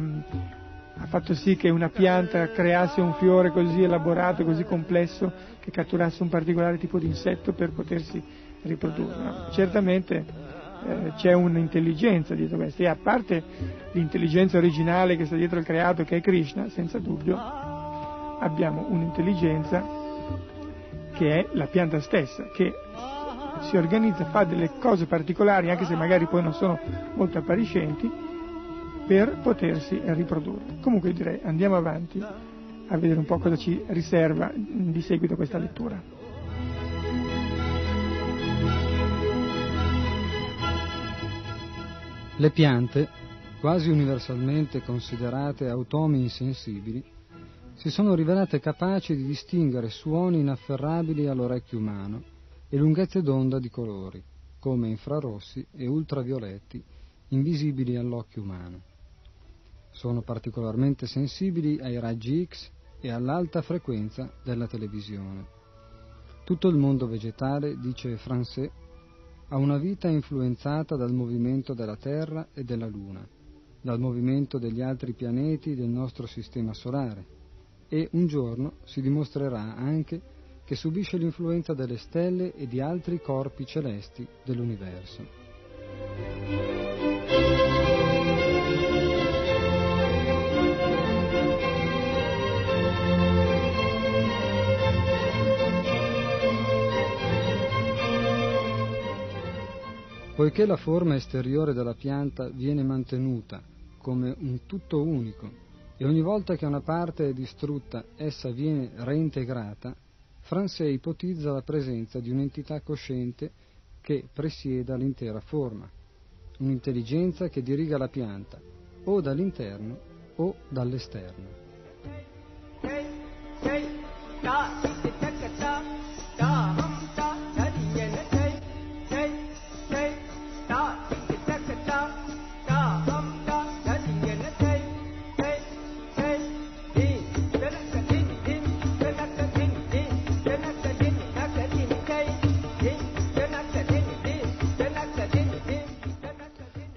ha, fatto sì che una pianta creasse un fiore così elaborato, così complesso, che catturasse un particolare tipo di insetto per potersi riprodurre. No? Certamente eh, c'è un'intelligenza dietro questo e a parte l'intelligenza originale che sta dietro il creato che è Krishna, senza dubbio abbiamo un'intelligenza che è la pianta stessa, che si organizza, fa delle cose particolari, anche se magari poi non sono molto appariscenti, per potersi riprodurre. Comunque direi andiamo avanti a vedere un po' cosa ci riserva di seguito questa lettura. Le piante, quasi universalmente considerate automi insensibili, si sono rivelate capaci di distinguere suoni inafferrabili all'orecchio umano e lunghezze d'onda di colori, come infrarossi e ultravioletti, invisibili all'occhio umano. Sono particolarmente sensibili ai raggi X e all'alta frequenza della televisione. Tutto il mondo vegetale, dice Francais, ha una vita influenzata dal movimento della Terra e della Luna, dal movimento degli altri pianeti del nostro sistema solare e un giorno si dimostrerà anche che subisce l'influenza delle stelle e di altri corpi celesti dell'universo. Poiché la forma esteriore della pianta viene mantenuta come un tutto unico e ogni volta che una parte è distrutta essa viene reintegrata, Francais ipotizza la presenza di un'entità cosciente che presieda l'intera forma, un'intelligenza che diriga la pianta o dall'interno o dall'esterno.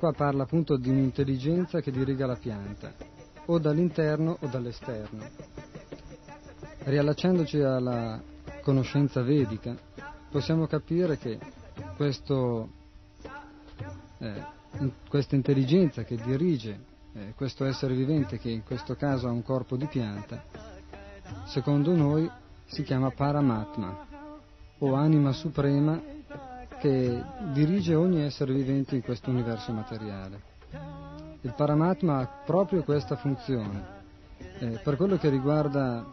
Qua parla appunto di un'intelligenza che diriga la pianta, o dall'interno o dall'esterno. Riallacciandoci alla conoscenza vedica, possiamo capire che questo, eh, questa intelligenza che dirige eh, questo essere vivente, che in questo caso ha un corpo di pianta, secondo noi si chiama Paramatma, o anima suprema che dirige ogni essere vivente in questo universo materiale. Il Paramatma ha proprio questa funzione. Eh, per quello che riguarda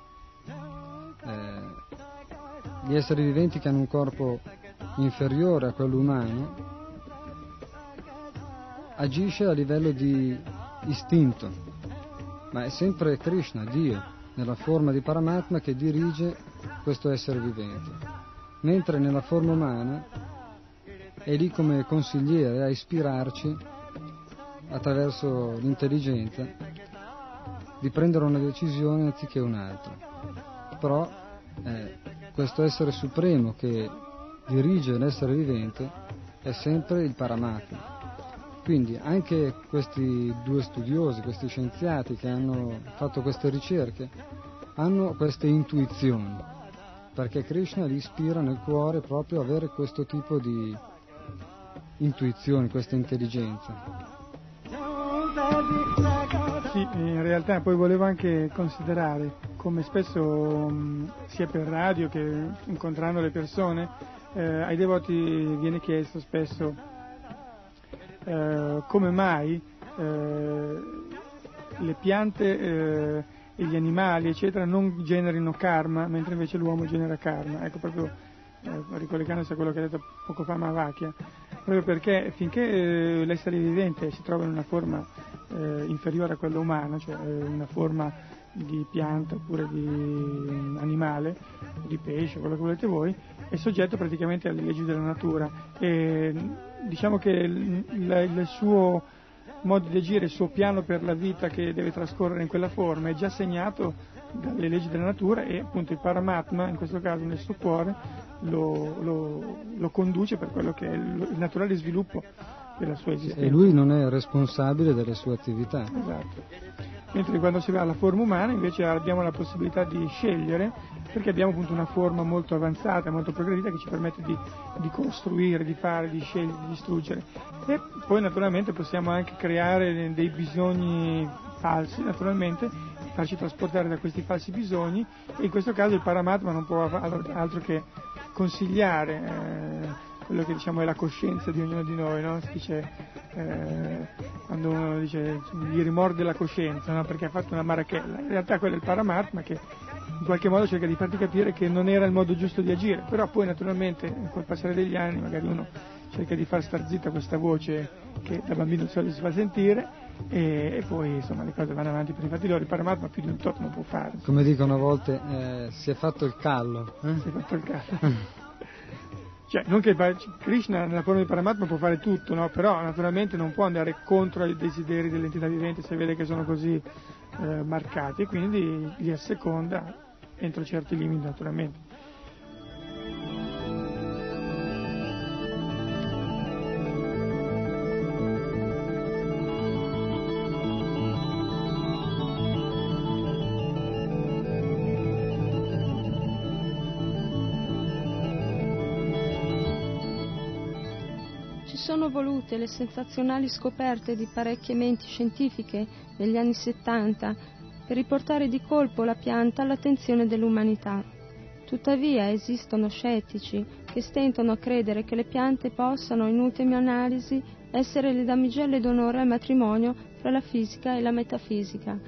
eh, gli esseri viventi che hanno un corpo inferiore a quello umano, agisce a livello di istinto, ma è sempre Krishna, Dio, nella forma di Paramatma che dirige questo essere vivente. Mentre nella forma umana è lì come consigliere a ispirarci attraverso l'intelligenza di prendere una decisione anziché un'altra. Però eh, questo essere supremo che dirige l'essere vivente è sempre il Paramatma. Quindi anche questi due studiosi, questi scienziati che hanno fatto queste ricerche, hanno queste intuizioni, perché Krishna li ispira nel cuore proprio a avere questo tipo di, intuizione, questa intelligenza. Sì, in realtà poi volevo anche considerare come spesso mh, sia per radio che incontrando le persone eh, ai devoti viene chiesto spesso eh, come mai eh, le piante eh, e gli animali eccetera non generino karma mentre invece l'uomo genera karma. Ecco proprio eh, ricollegandosi a quello che ha detto poco fa Mavacchia, proprio perché finché eh, l'essere vivente si trova in una forma eh, inferiore a quella umana, cioè eh, una forma di pianta oppure di um, animale, di pesce, quello che volete voi, è soggetto praticamente alle leggi della natura. E diciamo che il, il, il suo modo di agire, il suo piano per la vita che deve trascorrere in quella forma è già segnato dalle leggi della natura e appunto il Paramatma, in questo caso nel suo cuore, lo, lo, lo conduce per quello che è il, il, naturale sviluppo della sua esistenza. E lui non è responsabile delle sue attività. Esatto. Mentre quando si va alla forma umana invece abbiamo la possibilità di scegliere perché abbiamo appunto una forma molto avanzata, molto progredita che ci permette di, di costruire, di fare, di scegliere, di distruggere. E poi naturalmente possiamo anche creare dei bisogni falsi, naturalmente, farci trasportare da questi falsi bisogni e in questo caso il Paramatma non può altro che consigliare eh, quello che diciamo è la coscienza di ognuno di noi, no? si dice, eh, quando uno dice gli rimorde la coscienza no? perché ha fatto una marachella, in realtà quello è il Paramatma che in qualche modo cerca di farti capire che non era il modo giusto di agire, però poi naturalmente col passare degli anni magari uno cerca di far star zitta questa voce che da bambino solito si fa sentire e, e, poi insomma le cose vanno avanti per i fatti loro, il Paramatma più di un tot non può fare. Come dicono a volte eh, si è fatto il callo. Eh? Si è fatto il callo. cioè, non che Krishna nella forma di Paramatma può fare tutto, no? però naturalmente non può andare contro i desideri dell'entità vivente se vede che sono così eh, marcati e quindi li asseconda entro certi limiti naturalmente. Volute le sensazionali scoperte di parecchie menti scientifiche negli anni 70 per riportare di colpo la pianta all'attenzione dell'umanità. Tuttavia esistono scettici che stentano a credere che le piante possano, in ultima analisi, essere le damigelle d'onore al matrimonio fra la fisica e la metafisica.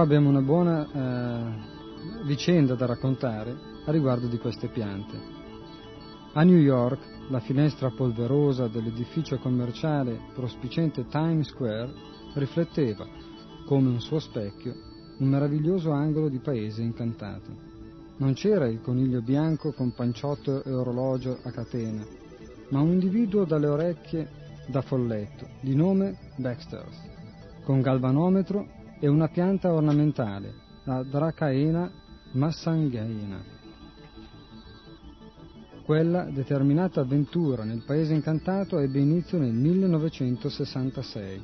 Qua abbiamo una buona eh, vicenda da raccontare a riguardo di queste piante. A New York, la finestra polverosa dell'edificio commerciale prospicente Times Square rifletteva, come un suo specchio, un meraviglioso angolo di paese incantato. Non c'era il coniglio bianco con panciotto e orologio a catena, ma un individuo dalle orecchie da folletto, di nome Baxters, con galvanometro e una pianta ornamentale, la Dracaena massangaena. Quella determinata avventura nel paese incantato ebbe inizio nel 1966.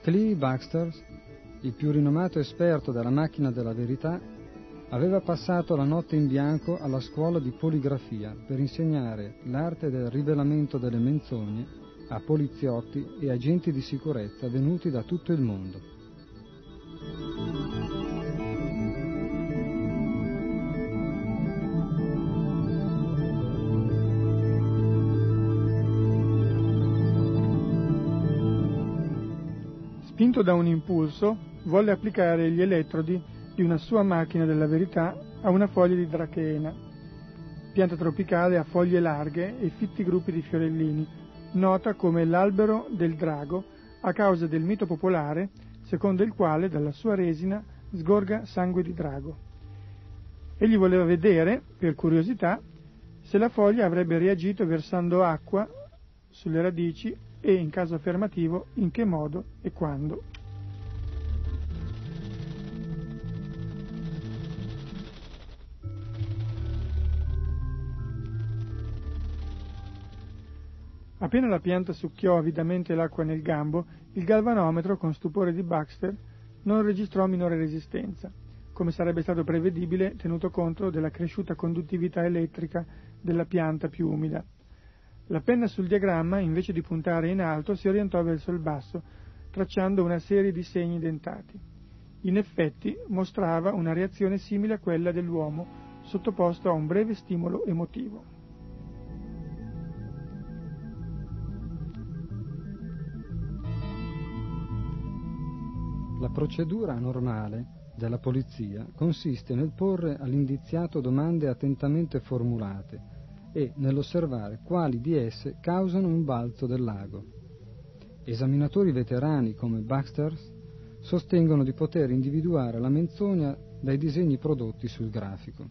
Clee Baxter, il più rinomato esperto della macchina della verità, aveva passato la notte in bianco alla scuola di poligrafia per insegnare l'arte del rivelamento delle menzogne a poliziotti e agenti di sicurezza venuti da tutto il mondo. Spinto da un impulso, volle applicare gli elettrodi di una sua macchina della verità a una foglia di drachena, pianta tropicale a foglie larghe e fitti gruppi di fiorellini, nota come l'albero del drago a causa del mito popolare secondo il quale dalla sua resina sgorga sangue di drago. Egli voleva vedere, per curiosità, se la foglia avrebbe reagito versando acqua sulle radici e, in caso affermativo, in che modo e quando. Appena la pianta succhiò avidamente l'acqua nel gambo, il galvanometro, con stupore di Baxter, non registrò minore resistenza, come sarebbe stato prevedibile tenuto conto della cresciuta conduttività elettrica della pianta più umida. La penna sul diagramma, invece di puntare in alto, si orientò verso il basso, tracciando una serie di segni dentati. In effetti mostrava una reazione simile a quella dell'uomo sottoposto a un breve stimolo emotivo. La procedura normale della polizia consiste nel porre all'indiziato domande attentamente formulate e nell'osservare quali di esse causano un balzo del lago. Esaminatori veterani come Baxter sostengono di poter individuare la menzogna dai disegni prodotti sul grafico.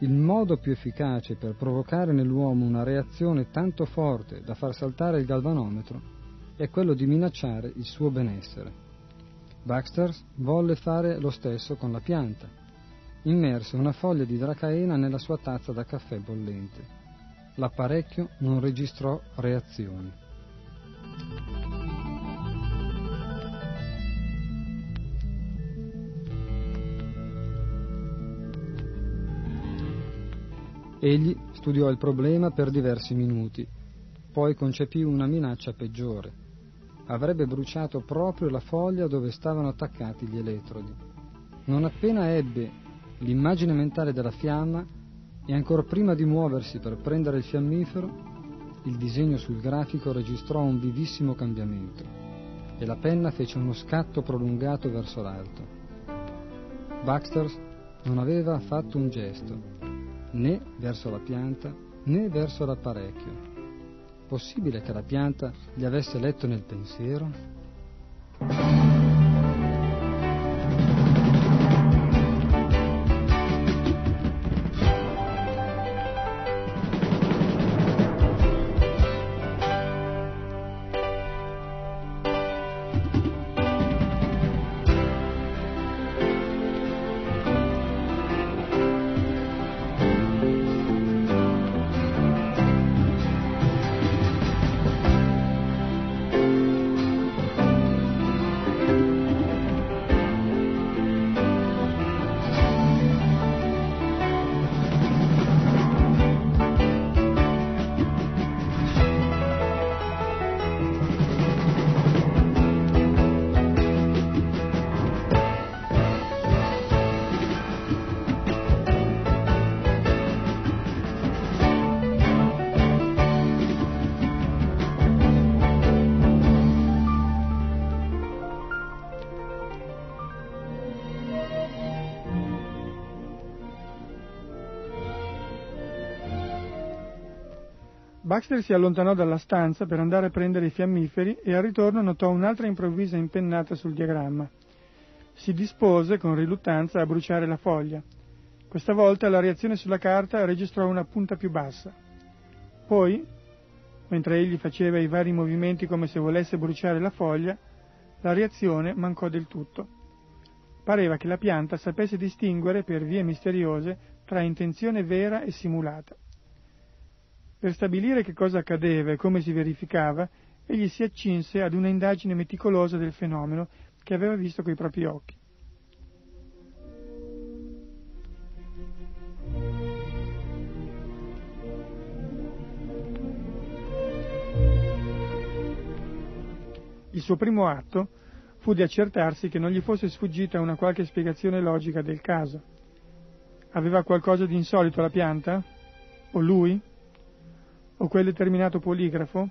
Il modo più efficace per provocare nell'uomo una reazione tanto forte da far saltare il galvanometro è quello di minacciare il suo benessere. Baxter volle fare lo stesso con la pianta. Immerse una foglia di dracaena nella sua tazza da caffè bollente. L'apparecchio non registrò reazioni. Egli studiò il problema per diversi minuti, poi concepì una minaccia peggiore avrebbe bruciato proprio la foglia dove stavano attaccati gli elettrodi. Non appena ebbe l'immagine mentale della fiamma e ancora prima di muoversi per prendere il fiammifero, il disegno sul grafico registrò un vivissimo cambiamento e la penna fece uno scatto prolungato verso l'alto. Baxter non aveva fatto un gesto, né verso la pianta né verso l'apparecchio Possibile che la pianta gli avesse letto nel pensiero? Baxter si allontanò dalla stanza per andare a prendere i fiammiferi e al ritorno notò un'altra improvvisa impennata sul diagramma. Si dispose con riluttanza a bruciare la foglia. Questa volta la reazione sulla carta registrò una punta più bassa. Poi, mentre egli faceva i vari movimenti come se volesse bruciare la foglia, la reazione mancò del tutto. Pareva che la pianta sapesse distinguere per vie misteriose tra intenzione vera e simulata. Per stabilire che cosa accadeva e come si verificava, egli si accinse ad una indagine meticolosa del fenomeno che aveva visto coi propri occhi. Il suo primo atto fu di accertarsi che non gli fosse sfuggita una qualche spiegazione logica del caso. Aveva qualcosa di insolito la pianta? O lui? O quel determinato poligrafo,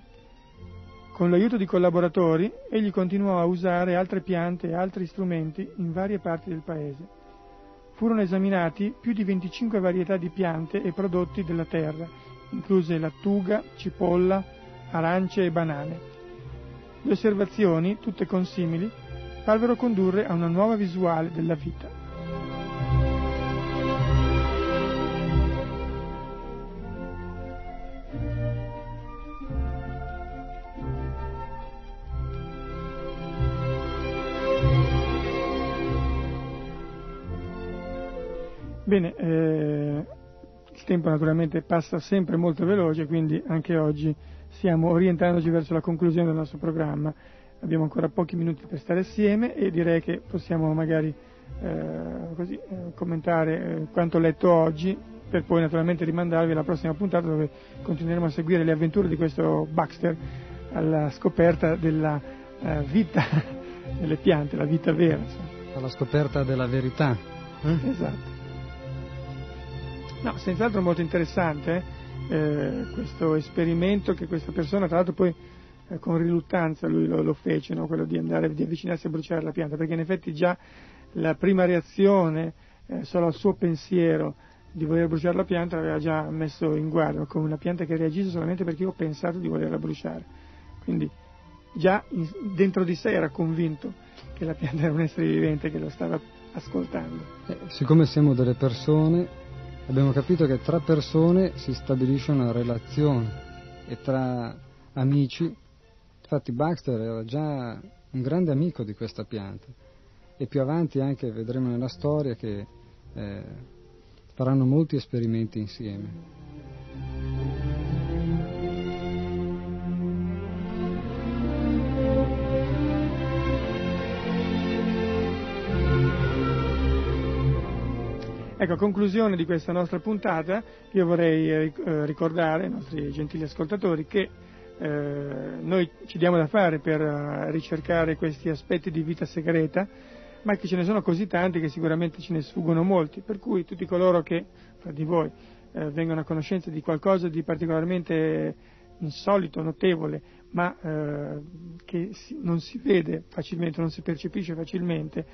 con l'aiuto di collaboratori egli continuò a usare altre piante e altri strumenti in varie parti del paese. Furono esaminati più di 25 varietà di piante e prodotti della terra, incluse lattuga, cipolla, arance e banane. Le osservazioni, tutte consimili, parvero condurre a una nuova visuale della vita. Bene, eh, il tempo naturalmente passa sempre molto veloce, quindi anche oggi stiamo orientandoci verso la conclusione del nostro programma. Abbiamo ancora pochi minuti per stare assieme e direi che possiamo magari eh, così, eh, commentare eh, quanto letto oggi per poi naturalmente rimandarvi alla prossima puntata dove continueremo a seguire le avventure di questo Baxter alla scoperta della eh, vita delle piante, la vita vera. Insomma. Alla scoperta della verità. Eh? Esatto. No, senz'altro molto interessante eh, questo esperimento che questa persona, tra l'altro poi eh, con riluttanza lui lo, lo fece, no? quello di andare, di avvicinarsi a bruciare la pianta, perché in effetti già la prima reazione, eh, solo al suo pensiero di voler bruciare la pianta, l'aveva già messo in guardia, come una pianta che reagisce solamente perché io ho pensato di volerla bruciare. Quindi già in, dentro di sé era convinto che la pianta era un essere vivente che lo stava ascoltando. Eh, siccome siamo delle persone, abbiamo capito che tra persone si stabilisce una relazione e tra amici, infatti Baxter era già un grande amico di questa pianta e più avanti anche vedremo nella storia che eh, faranno molti esperimenti insieme. Ecco, a conclusione di questa nostra puntata, io vorrei eh, eh, ricordare ai nostri gentili ascoltatori che eh, noi ci diamo da fare per uh, ricercare questi aspetti di vita segreta, ma che ce ne sono così tanti che sicuramente ce ne sfuggono molti, per cui tutti coloro che, fra di voi, eh, vengono a conoscenza di qualcosa di particolarmente insolito, notevole, ma eh, che non si vede facilmente, non si percepisce facilmente,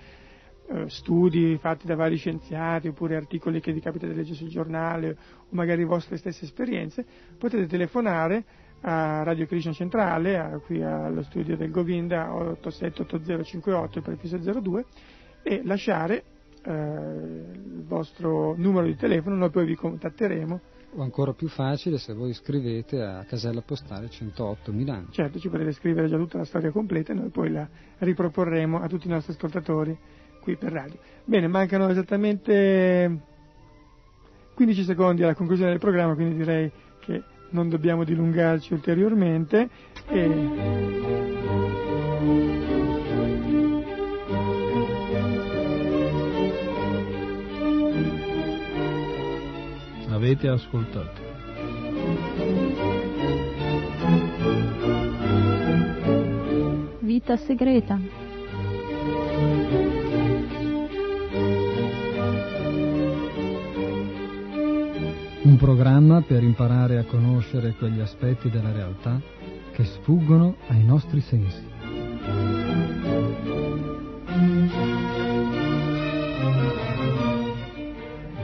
eh, studi fatti da vari scienziati oppure articoli che vi capita di leggere sul giornale o magari vostre stesse esperienze, potete telefonare a Radio Krishna Centrale, a, qui allo studio del Govinda 878058 prefisso 02 e lasciare eh, il vostro numero di telefono, noi poi vi contatteremo. O ancora più facile se voi scrivete a casella postale 108 Milano. Certo, ci potete scrivere già tutta la storia completa e noi poi la riproporremo a tutti i nostri ascoltatori qui per radio. Bene, mancano esattamente 15 secondi alla conclusione del programma, quindi direi che non dobbiamo dilungarci ulteriormente. E... Avete ascoltato. Vita segreta. un programma per imparare a conoscere quegli aspetti della realtà che sfuggono ai nostri sensi.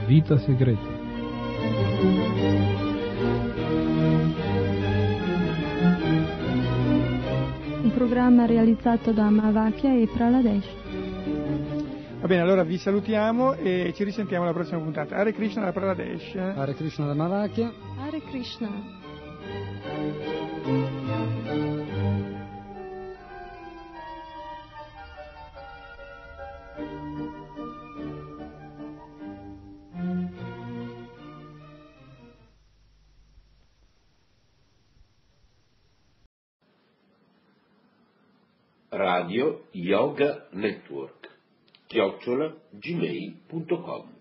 Vita segreta. Un programma realizzato da Mavakya e Praladesh. Va bene, allora vi salutiamo e ci risentiamo alla prossima puntata. Hare Krishna da Praladesh. Hare Krishna da Mavakia. Hare Krishna. Radio Yoga Network chiocciola gmail.com